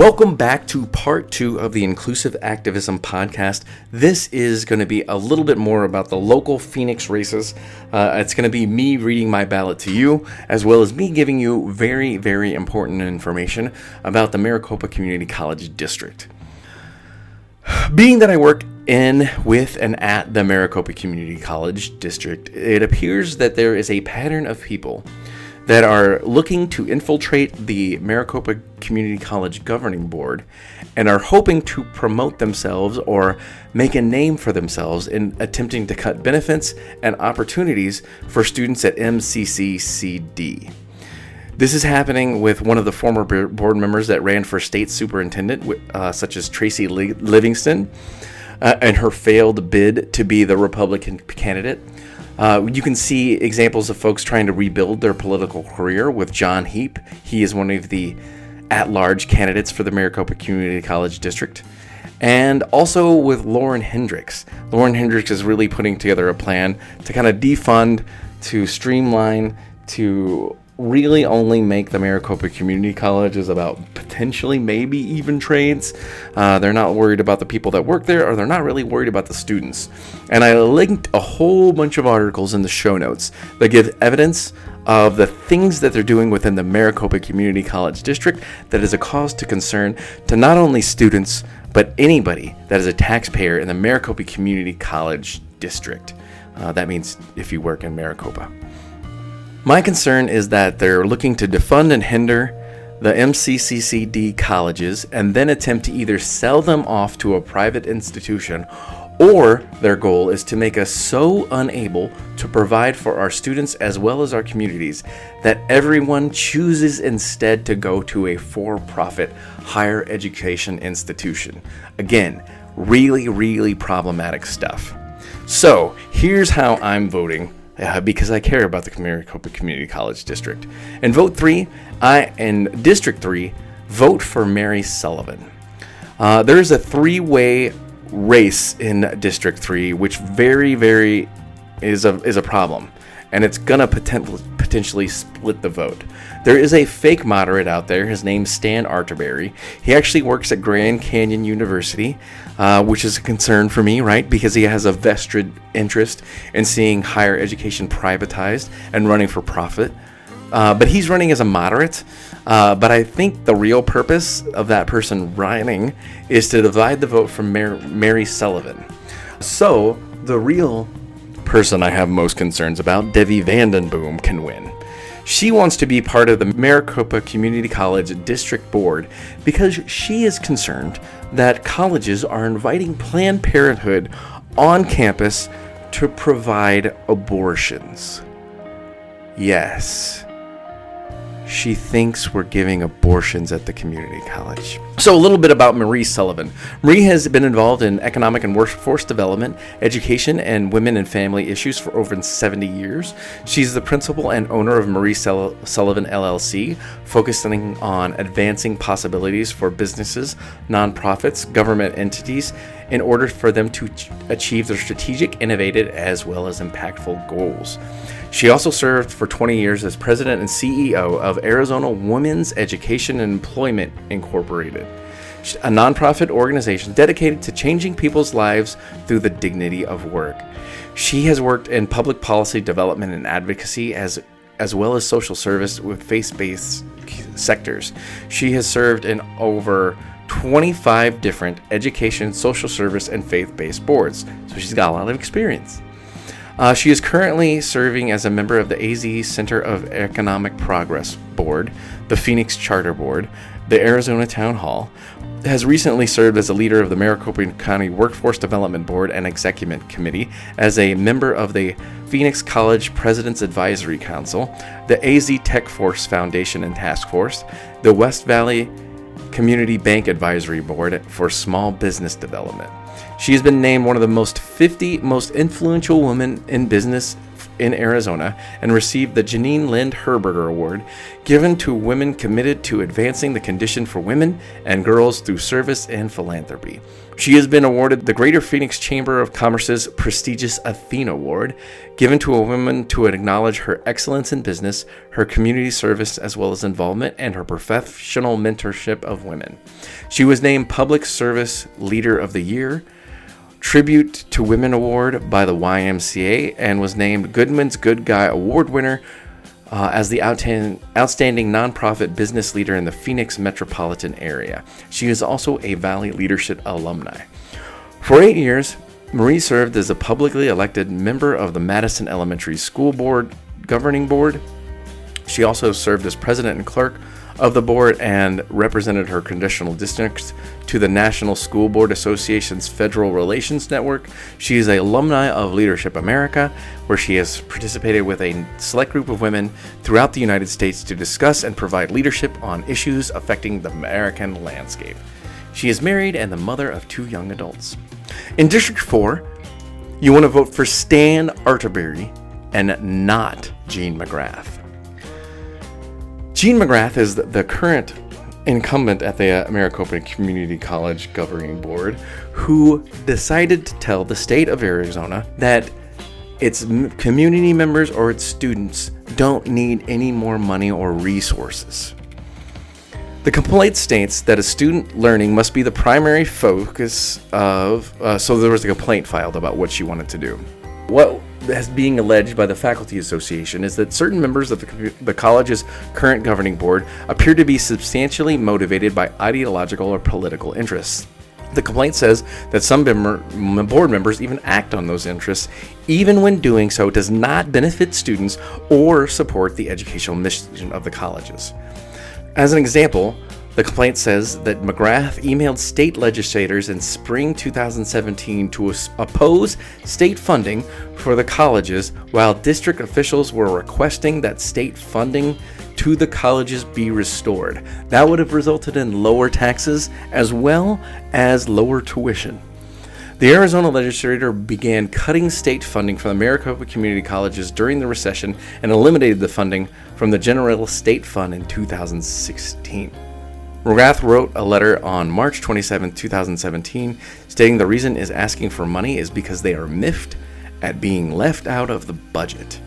Welcome back to part two of the Inclusive Activism podcast. This is going to be a little bit more about the local Phoenix races. Uh, it's going to be me reading my ballot to you, as well as me giving you very, very important information about the Maricopa Community College District. Being that I work in, with, and at the Maricopa Community College District, it appears that there is a pattern of people that are looking to infiltrate the Maricopa Community College Governing Board and are hoping to promote themselves or make a name for themselves in attempting to cut benefits and opportunities for students at MCCCD. This is happening with one of the former board members that ran for state superintendent, uh, such as Tracy Livingston, uh, and her failed bid to be the Republican candidate. Uh, you can see examples of folks trying to rebuild their political career with John Heap. He is one of the at large candidates for the Maricopa Community College District. And also with Laurin Hendrix. Laurin Hendrix is really putting together a plan to kind of defund, to streamline, to really only make the Maricopa Community Colleges about potentially maybe even trades. Uh, they're not worried about the people that work there, or they're not really worried about the students. And I linked a whole bunch of articles in the show notes that give evidence of the things that they're doing within the Maricopa Community College District that is a cause to concern to not only students, but anybody that is a taxpayer in the Maricopa Community College District. Uh, that means if you work in Maricopa. My concern is that they're looking to defund and hinder the MCCCD colleges and then attempt to either sell them off to a private institution or their goal is to make us so unable to provide for our students as well as our communities that everyone chooses instead to go to a for profit higher education institution. Again, really, really problematic stuff. So, here's how I'm voting uh, because I care about the Maricopa Community College District. And vote three, I in District three, vote for Mary Sullivan. Uh, there is a three-way race in District three, which very, very is a is a problem, and it's gonna potentially potentially split the vote. There is a fake moderate out there. His name's Stan Arterberry. He actually works at Grand Canyon University, uh, which is a concern for me, right? Because he has a vested interest in seeing higher education privatized and running for profit. Uh, but he's running as a moderate. Uh, but I think the real purpose of that person running is to divide the vote from Mar- Mary Sullivan. So the real person I have most concerns about, Devi Vandenboom, can win. She wants to be part of the Maricopa Community College District Board because she is concerned that colleges are inviting Planned Parenthood on campus to provide abortions. Yes she thinks we're giving abortions at the community college. So, a little bit about Marie Sullivan. Marie has been involved in economic and workforce development, education, and women and family issues for over 70 years. She's the principal and owner of Marie Sullivan LLC, focusing on advancing possibilities for businesses, nonprofits, government entities in order for them to achieve their strategic, innovative, as well as impactful goals. She also served for 20 years as president and CEO of Arizona Women's Education and Employment Incorporated, a nonprofit organization dedicated to changing people's lives through the dignity of work. She has worked in public policy development and advocacy as as well as social service with faith-based sectors. She has served in over 25 different education, social service, and faith-based boards. So she's got a lot of experience. Uh, she is currently serving as a member of the AZ Center of Economic Progress Board, the Phoenix Charter Board, the Arizona Town Hall, has recently served as a leader of the Maricopa County Workforce Development Board and Executive Committee, as a member of the Phoenix College President's Advisory Council, the AZ Tech Force Foundation and Task Force, the West Valley Community Bank Advisory Board for Small Business Development. She has been named one of the most 50 most influential women in business in Arizona and received the Janine Lind Herberger Award, given to women committed to advancing the condition for women and girls through service and philanthropy. She has been awarded the Greater Phoenix Chamber of Commerce's prestigious Athena Award, given to a woman to acknowledge her excellence in business, her community service, as well as involvement, and her professional mentorship of women. She was named Public Service Leader of the Year, Tribute to Women Award by the YMCA, and was named Goodman's Good Guy Award winner uh, as the outstanding, outstanding nonprofit business leader in the Phoenix metropolitan area. She is also a Valley Leadership alumni. For eight years, Marie served as a publicly elected member of the Madison Elementary School Board Governing Board. She also served as president and clerk of the board and represented her congressional district to the National School Board Association's Federal Relations Network. She is an alumni of Leadership America, where she has participated with a select group of women throughout the United States to discuss and provide leadership on issues affecting the American landscape. She is married and the mother of two young adults. In District 4, you want to vote for Stan Arterberry and not Jean McGrath. Jean McGrath is the current incumbent at the Maricopa Community College Governing Board who decided to tell the state of Arizona that its community members or its students don't need any more money or resources. The complaint states that a student learning must be the primary focus of. Uh, so there was a complaint filed about what she wanted to do. What as being alleged by the Faculty Association is that certain members of the, the, college's current governing board appear to be substantially motivated by ideological or political interests. The complaint says that some board members even act on those interests, even when doing so does not benefit students or support the educational mission of the colleges. As an example, the complaint says that McGrath emailed state legislators in spring 2017 to oppose state funding for the colleges, while district officials were requesting that state funding to the colleges be restored. That would have resulted in lower taxes as well as lower tuition. The Arizona legislature began cutting state funding from the Maricopa Community Colleges during the recession and eliminated the funding from the General State Fund in 2016. McGrath wrote a letter on March 27, 2017, stating the reason is asking for money is because they are miffed at being left out of the budget.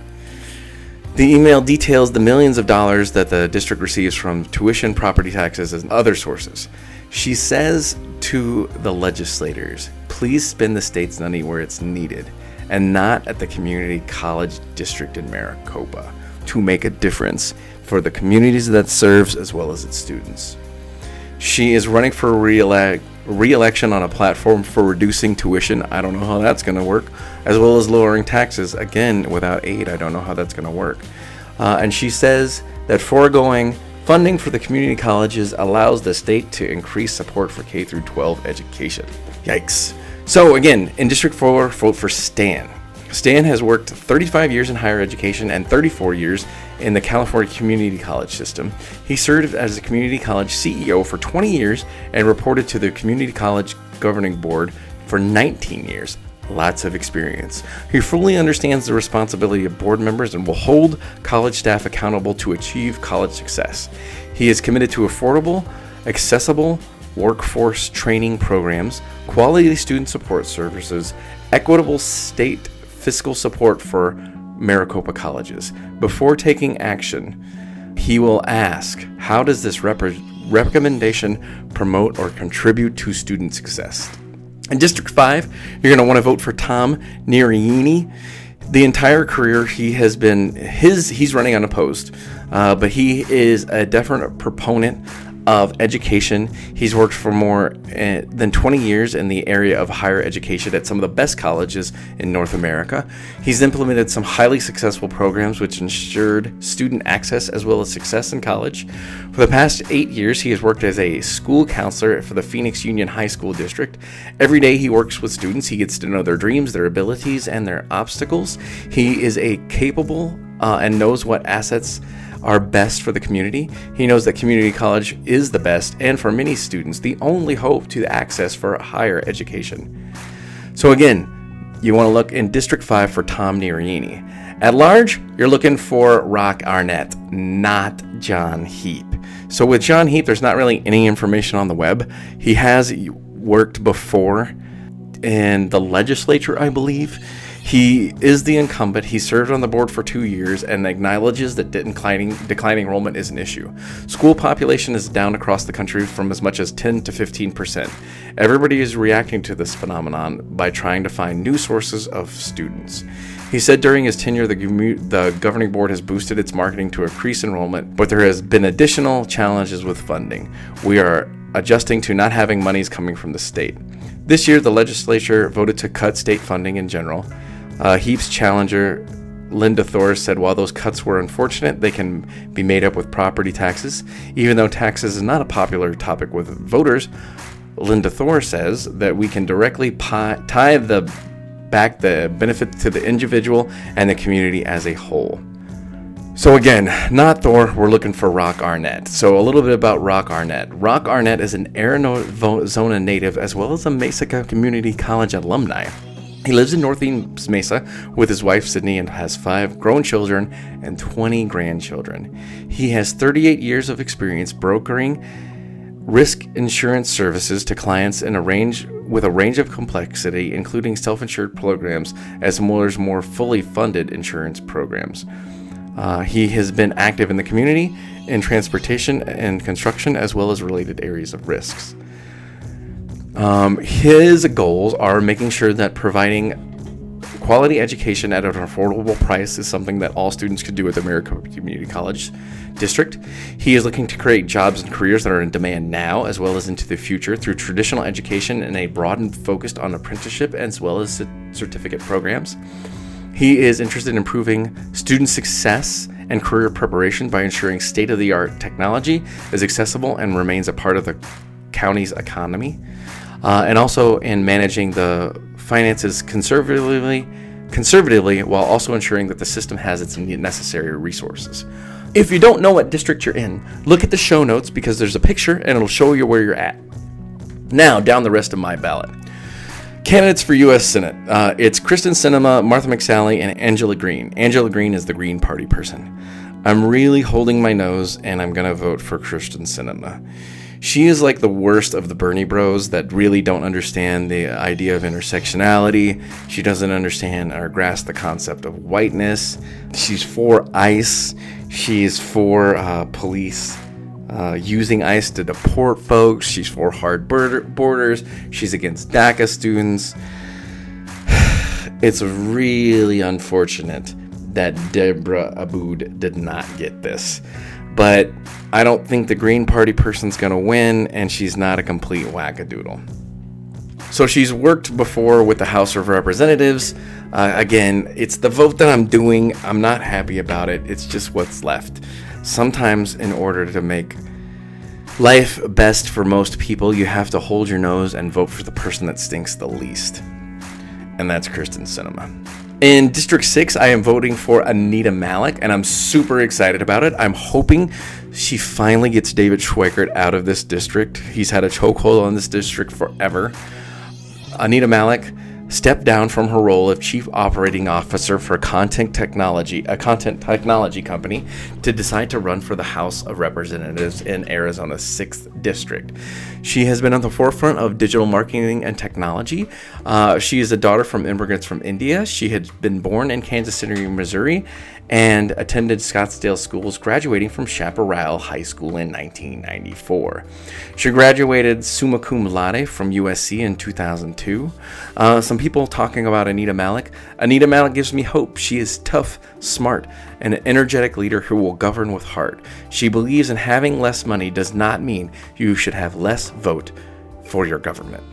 The email details the millions of dollars that the district receives from tuition, property taxes, and other sources. She says to the legislators, please spend the state's money where it's needed and not at the community college district in Maricopa to make a difference for the communities that serves as well as its students. She is running for re-election on a platform for reducing tuition. I don't know how that's going to work, as well as lowering taxes. Again, without aid, I don't know how that's going to work. Uh, and she says that foregoing funding for the community colleges allows the state to increase support for K through 12 education. Yikes. So again, in District 4, vote for Stan. Stan has worked 35 years in higher education and 34 years in the California Community College system. He served as a community college CEO for 20 years and reported to the Community College Governing Board for 19 years. Lots of experience. He fully understands the responsibility of board members and will hold college staff accountable to achieve college success. He is committed to affordable, accessible workforce training programs, quality student support services, equitable state fiscal support for Maricopa colleges. Before taking action, he will ask How does this rep- recommendation promote or contribute to student success? In District 5, you're going to want to vote for Tom Nerini. The entire career he has been his he's running unopposed, uh, but he is a definite proponent of education. He's worked for more uh, than 20 years in the area of higher education at some of the best colleges in North America. He's implemented some highly successful programs which ensured student access as well as success in college. For the past eight years, he has worked as a school counselor for the Phoenix Union High School District. Every day he works with students, he gets to know their dreams, their abilities, and their obstacles. He is a capable uh, and knows what assets are best for the community. He knows that community college is the best, and for many students, the only hope to access for higher education. So, again, you want to look in District 5 for Tom Nerini. At large, you're looking for Roc Arnett, not John Heap. So with John Heap, there's not really any information on the web. He has worked before in the legislature, I believe. He is the incumbent. He served on the board for two years and acknowledges that declining, declining enrollment is an issue. School population is down across the country from as much as 10 to 15 percent. Everybody is reacting to this phenomenon by trying to find new sources of students. He said during his tenure, the, the governing board has boosted its marketing to increase enrollment, but there has been additional challenges with funding. We are adjusting to not having monies coming from the state. This year, the legislature voted to cut state funding in general. Uh, Heap's challenger, Linda Thor, said while those cuts were unfortunate, they can be made up with property taxes. Even though taxes is not a popular topic with voters, Linda Thor says that we can directly pi- tie the back the benefit to the individual and the community as a whole. So again, not Thor, we're looking for Roc Arnett. So a little bit about Roc Arnett. Roc Arnett is an Arizona native as well as a Mesa Community College alumni. He lives in Northeast Mesa with his wife Sydney and has five grown children and 20 grandchildren. He has 38 years of experience brokering risk insurance services to clients in a range with a range of complexity, including self-insured programs as well as more fully funded insurance programs. Uh, he has been active in the community, in transportation and construction, as well as related areas of risks. Um, his goals are making sure that providing quality education at an affordable price is something that all students could do at the Maricopa Community College District. He is looking to create jobs and careers that are in demand now as well as into the future through traditional education and a broadened focus on apprenticeship as well as certificate programs. He is interested in improving student success and career preparation by ensuring state of the art technology is accessible and remains a part of the county's economy uh, and also in managing the finances conservatively, conservatively while also ensuring that the system has its necessary resources. If you don't know what district you're in, look at the show notes because there's a picture and it'll show you where you're at. Now, down the rest of my ballot. Candidates for U.S. Senate. Uh, it's Kyrsten Sinema, Martha McSally, and Angela Green. Angela Green is the Green Party person. I'm really holding my nose, and I'm going to vote for Kyrsten Sinema she is like the worst of the Bernie bros that really don't understand the idea of intersectionality. She doesn't understand or grasp the concept of whiteness. She's for ICE. She's for uh, police uh, using ICE to deport folks. She's for hard border- borders. She's against DACA students. It's really unfortunate that Deedra Abboud did not get this. But I don't think the Green Party person's going to win, and she's not a complete wackadoodle. So she's worked before with the House of Representatives. Uh, again, it's the vote that I'm doing. I'm not happy about it. It's just what's left. Sometimes, in order to make life best for most people, you have to hold your nose and vote for the person that stinks the least. And that's Kyrsten Sinema. In District 6, I am voting for Anita Malik, and I'm super excited about it. I'm hoping she finally gets David Schweikert out of this district. He's had a chokehold on this district forever. Anita Malik stepped down from her role of chief operating officer for content technology, a content technology company, to decide to run for the House of Representatives in Arizona's 6th district. She has been on the forefront of digital marketing and technology. Uh, she is a daughter from immigrants from India. She had been born in Kansas City, Missouri, and attended Scottsdale schools, graduating from Chaparral High School in 1994. She graduated summa cum laude from USC in 2002. Uh, some people talking about Anita Malik. Anita Malik gives me hope. She is tough, smart, and an energetic leader who will govern with heart. She believes in having less money does not mean you should have less vote for your government.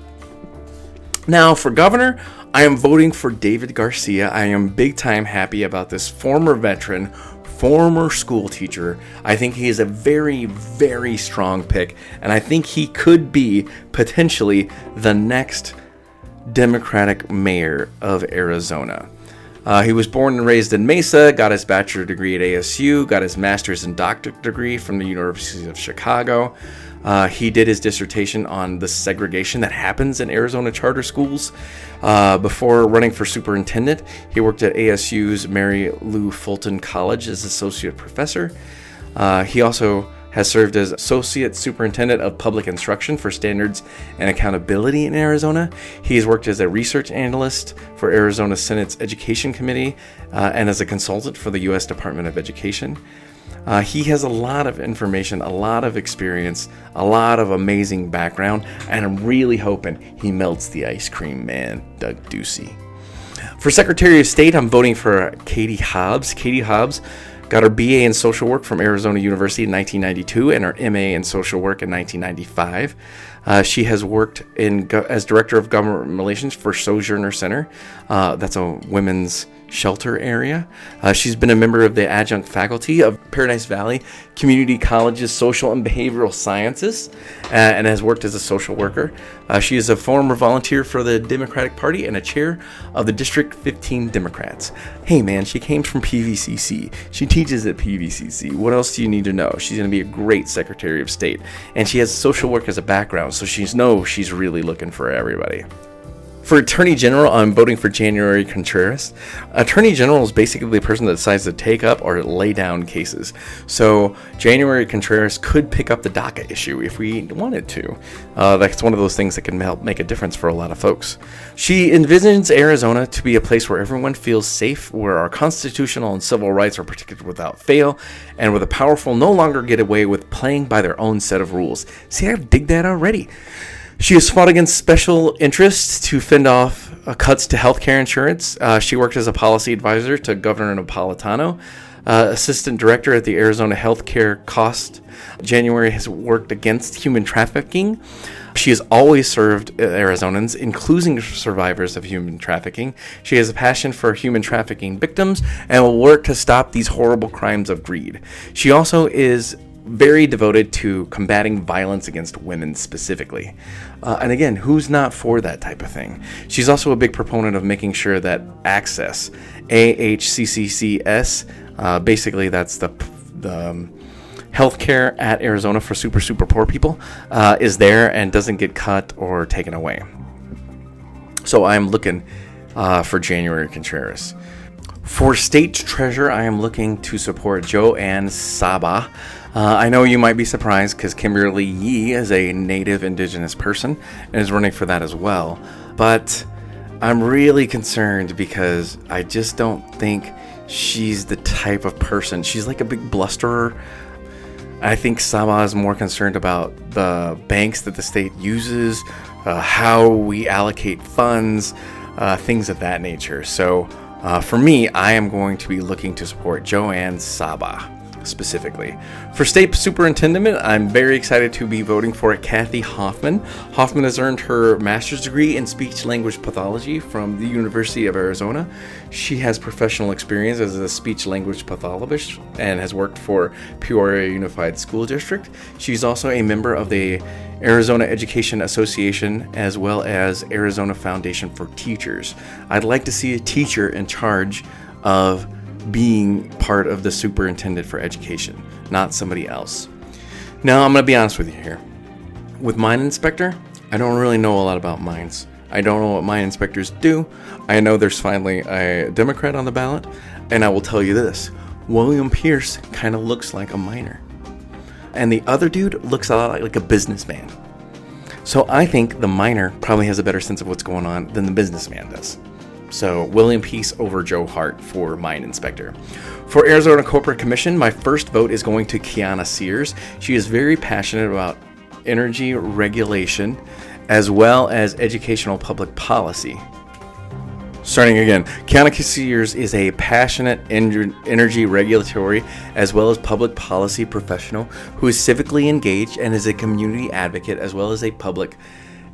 Now, for governor, I am voting for David Garcia. I am big time happy about this former veteran, former school teacher. I think he is a very, very strong pick, and I think he could be potentially the next Democratic mayor of Arizona. Uh, he was born and raised in Mesa, got his bachelor degree at ASU, got his master's and doctorate degree from the University of Chicago. Uh, he did his dissertation on the segregation that happens in Arizona charter schools. Uh, before running for superintendent, he worked at ASU's Mary Lou Fulton College as associate professor. Uh, he also has served as Associate Superintendent of Public Instruction for Standards and Accountability in Arizona. He has worked as a research analyst for Arizona Senate's Education Committee uh, and as a consultant for the U.S. Department of Education. Uh, he has a lot of information, a lot of experience, a lot of amazing background, and I'm really hoping he melts the ice cream man, Doug Ducey. For Secretary of State, I'm voting for Katie Hobbs. Katie Hobbs got her BA in social work from Arizona University in 1992 and her MA in social work in 1995. Uh, she has worked in as director of government relations for Sojourner Center. Uh, that's a women's shelter area. Uh, she's been a member of the adjunct faculty of Paradise Valley Community College's Social and Behavioral Sciences uh, and has worked as a social worker. Uh, she is a former volunteer for the Democratic Party and a chair of the District 15 Democrats. Hey man, she came from PVCC. She teaches at PVCC. What else do you need to know? She's going to be a great Secretary of State. And she has social work as a background, so she's no, she's really looking for everybody. For Attorney General, I'm voting for January Contreras. Attorney General is basically the person that decides to take up or lay down cases. So January Contreras could pick up the DACA issue if we wanted to. Uh, that's one of those things that can help make a difference for a lot of folks. She envisions Arizona to be a place where everyone feels safe, where our constitutional and civil rights are protected without fail, and where the powerful no longer get away with playing by their own set of rules. See, I dig that already. She has fought against special interests to fend off uh, cuts to healthcare insurance. Uh, she worked as a policy advisor to Governor Napolitano, uh, assistant director at the Arizona Healthcare Cost. January has worked against human trafficking. She has always served uh, Arizonans, including survivors of human trafficking. She has a passion for human trafficking victims and will work to stop these horrible crimes of greed. She also is very devoted to combating violence against women specifically. Uh, and again, who's not for that type of thing? She's also a big proponent of making sure that access, AHCCCS, uh, basically that's the, the um, healthcare at Arizona for super, super poor people, uh, is there and doesn't get cut or taken away. So I'm looking uh, for January Contreras. For state treasurer, I am looking to support Joanne Saba. Uh, I know you might be surprised because Kimberly Yee is a native indigenous person and is running for that as well. But I'm really concerned because I just don't think she's the type of person. She's like a big blusterer. I think Saba is more concerned about the banks that the state uses, uh, how we allocate funds, uh, things of that nature. So uh, for me, I am going to be looking to support Joanne Saba specifically. For state superintendent, I'm very excited to be voting for Kathy Hoffman. Hoffman has earned her master's degree in speech language pathology from the University of Arizona. She has professional experience as a speech language pathologist and has worked for Peoria Unified School District. She's also a member of the Arizona Education Association as well as Arizona Foundation for Teachers. I'd like to see a teacher in charge of being part of the superintendent for education, not somebody else. Now, I'm going to be honest with you here. With mine inspector, I don't really know a lot about mines. I don't know what mine inspectors do. I know there's finally a Democrat on the ballot, and I will tell you this William Pierce kind of looks like a miner. And the other dude looks a lot like a businessman. So I think the miner probably has a better sense of what's going on than the businessman does. So William Peace over Joe Hart for mine inspector. For Arizona Corporate Commission, my first vote is going to Kiana Sears. She is very passionate about energy regulation as well as educational public policy. Starting again, Kiana Sears is a passionate energy regulatory as well as public policy professional who is civically engaged and is a community advocate as well as a public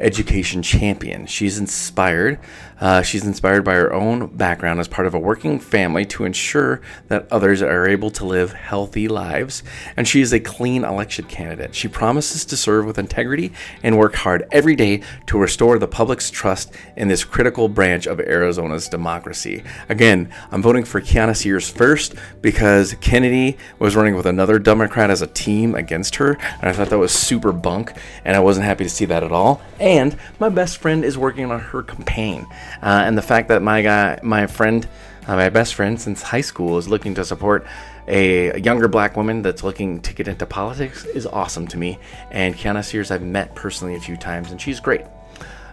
education champion. She's inspired Uh, she's inspired by her own background as part of a working family to ensure that others are able to live healthy lives. And she is a clean election candidate. She promises to serve with integrity and work hard every day to restore the public's trust in this critical branch of Arizona's democracy. Again, I'm voting for Kiana Sears first because Kennedy was running with another Democrat as a team against her, and I thought that was super bunk, and I wasn't happy to see that at all. And my best friend is working on her campaign. Uh, and the fact that my guy, my friend, uh, my best friend since high school, is looking to support a younger black woman that's looking to get into politics is awesome to me. And Kiana Sears, I've met personally a few times, and she's great.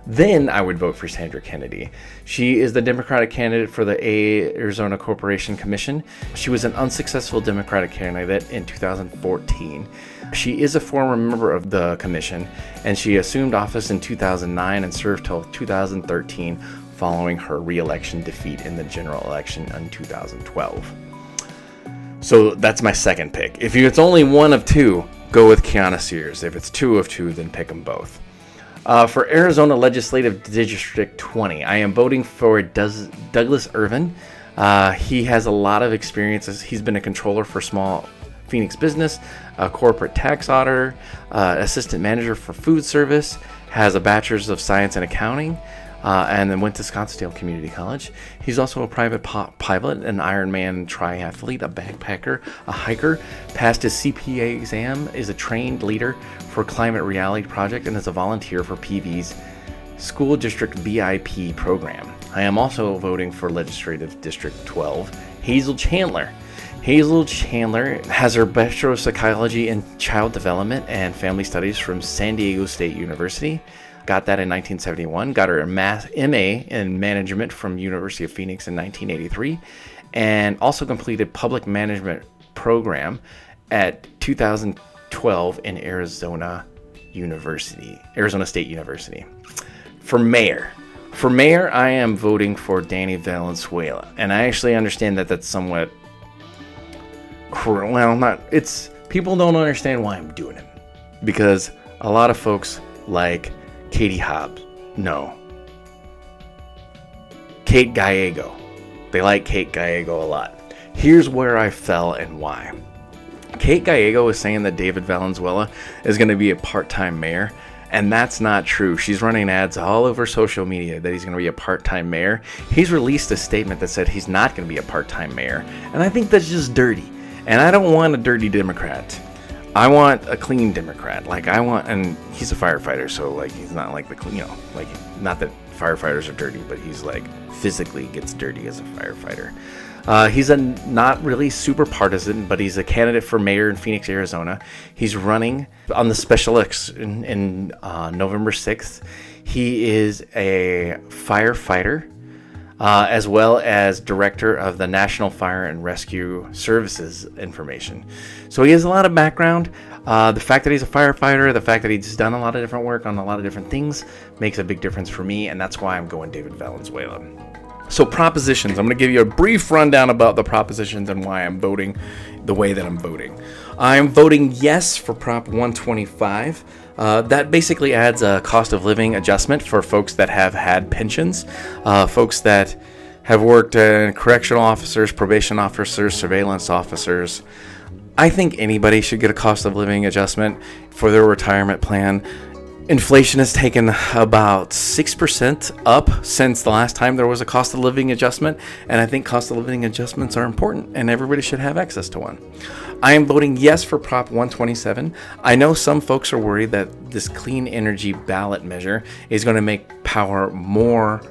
Then I would vote for Sandra Kennedy. She is the Democratic candidate for the Arizona Corporation Commission. She was an unsuccessful Democratic candidate in 2014. She is a former member of the commission, and she assumed office in 2009 and served till 2013 following her re-election defeat in the general election in 2012. So that's my second pick. If it's only one of two, go with Kiana Sears. If it's two of two, then pick them both. Uh, for Arizona Legislative District 20, I am voting for Douglas Ervin. Uh, he has a lot of experiences. He's been a controller for small Phoenix business, a corporate tax auditor, uh, assistant manager for food service, has a bachelor's of science in accounting, uh, and then went to Scottsdale Community College. He's also a private po- pilot, an Ironman triathlete, a backpacker, a hiker. Passed his CPA exam, is a trained leader for Climate Reality Project, and is a volunteer for PV's School District VIP program. I am also voting for Legislative District 12, Hazel Chandler. Hazel Chandler has her Bachelor of Psychology in Child Development and Family Studies from San Diego State University. Got that in 1971. Got her MA in Management from University of Phoenix in 1983, and also completed Public Management program at 2012 in Arizona University, Arizona State University. For mayor, for mayor, I am voting for Danny Valenzuela, and I actually understand that that's somewhat well, not it's people don't understand why I'm doing it because a lot of folks like Katie Hobbs. No. Kate Gallego. They like Kate Gallego a lot. Here's where I fell and why. Kate Gallego is saying that David Valenzuela is going to be a part time mayor, and that's not true. She's running ads all over social media that he's going to be a part time mayor. He's released a statement that said he's not going to be a part time mayor, and I think that's just dirty. And I don't want a dirty Democrat. I want a clean Democrat. Like I want, and he's a firefighter, so like he's not like the clean, you know, like not that firefighters are dirty, but he's like physically gets dirty as a firefighter. Uh, he's a not really super partisan, but he's a candidate for mayor in Phoenix, Arizona. He's running on the special election in, in uh, November 6th. He is a firefighter uh, as well as director of the National Fire and Rescue Services information. So he has a lot of background. Uh, the fact that he's a firefighter, the fact that he's done a lot of different work on a lot of different things makes a big difference for me, and that's why I'm going David Valenzuela. So, propositions. I'm going to give you a brief rundown about the propositions and why I'm voting the way that I'm voting. I'm voting yes for Prop 125. Uh, that basically adds a cost of living adjustment for folks that have had pensions, uh, folks that have worked in correctional officers, probation officers, surveillance officers. I think anybody should get a cost of living adjustment for their retirement plan. Inflation has taken about 6% up since the last time there was a cost of living adjustment, and I think cost of living adjustments are important and everybody should have access to one. I am voting yes for Prop 127. I know some folks are worried that this clean energy ballot measure is going to make power more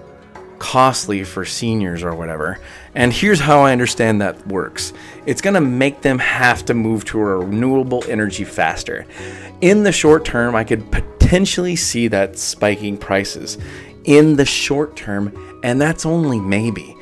costly for seniors or whatever. And here's how I understand that works it's going to make them have to move to renewable energy faster. In the short term, I could potentially see that spiking prices in the short term, and that's only maybe.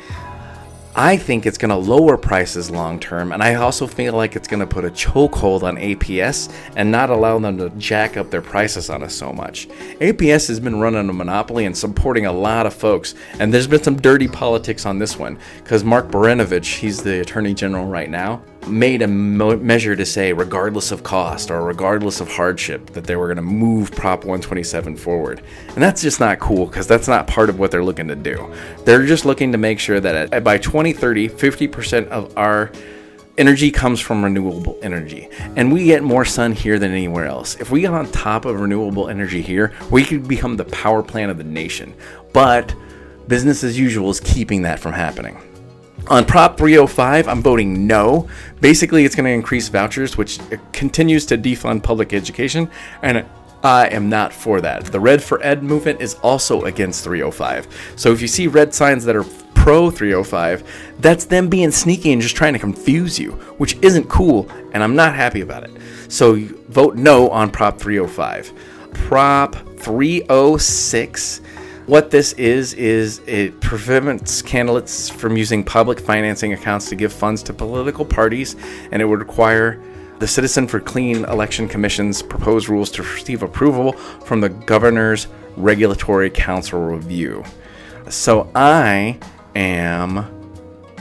I think it's going to lower prices long term, and I also feel like it's going to put a chokehold on APS and not allow them to jack up their prices on us so much. APS has been running a monopoly and supporting a lot of folks, and there's been some dirty politics on this one because Mark Brnovich, he's the attorney general right now, made a mo- measure to say, regardless of cost or regardless of hardship, that they were going to move Prop 127 forward. And that's just not cool because that's not part of what they're looking to do. They're just looking to make sure that at, by 2030, 50% of our energy comes from renewable energy. And we get more sun here than anywhere else. If we get on top of renewable energy here, we could become the power plant of the nation. But business as usual is keeping that from happening. On Prop 305, I'm voting no. Basically, it's going to increase vouchers, which continues to defund public education, and I am not for that. The Red for Ed movement is also against 305. So if you see red signs that are pro 305, that's them being sneaky and just trying to confuse you, which isn't cool, and I'm not happy about it. So vote no on Prop 305. Prop 306 what this is is it prevents candidates from using public financing accounts to give funds to political parties, and it would require the Citizen for Clean Election Commission's proposed rules to receive approval from the Governor's Regulatory Council review. So I am.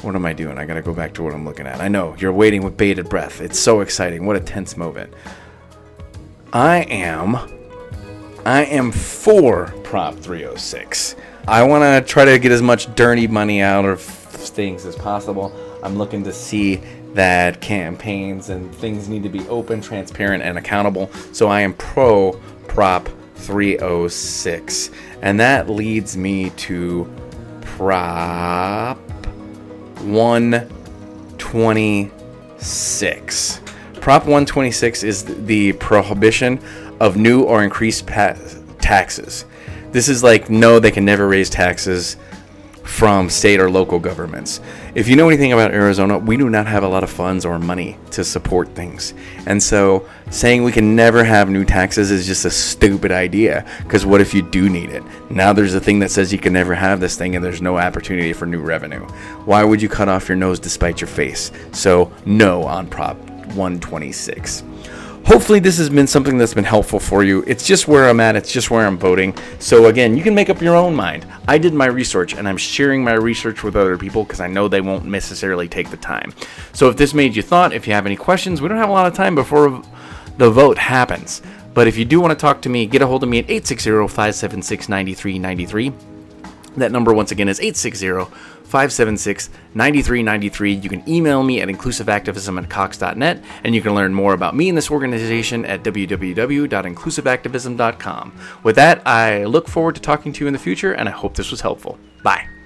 What am I doing? I gotta go back to what I'm looking at. I know you're waiting with bated breath. It's so exciting. What a tense moment. I am I am for Prop 306. I want to try to get as much dirty money out of things as possible. I'm looking to see that campaigns and things need to be open, transparent, and accountable. So I am pro Prop 306. And that leads me to Prop 126. Prop 126 is the prohibition of new or increased pa- taxes. This is like, no, they can never raise taxes from state or local governments. If you know anything about Arizona, we do not have a lot of funds or money to support things. And so saying we can never have new taxes is just a stupid idea because what if you do need it? Now there's a thing that says you can never have this thing and there's no opportunity for new revenue. Why would you cut off your nose despite your face? So, no on Prop 126 hopefully this has been something that's been helpful for you. It's just where I'm at, it's just where I'm voting. So again, you can make up your own mind. I did my research and I'm sharing my research with other people because I know they won't necessarily take the time. So if this made you thought, if you have any questions, we don't have a lot of time before the vote happens. But if you do want to talk to me, get a hold of me at 860 576 9393. That number once again is 860 576 9393. You can email me at inclusiveactivism at cox.net, and you can learn more about me and this organization at www.inclusiveactivism.com. With that, I look forward to talking to you in the future, and I hope this was helpful. Bye.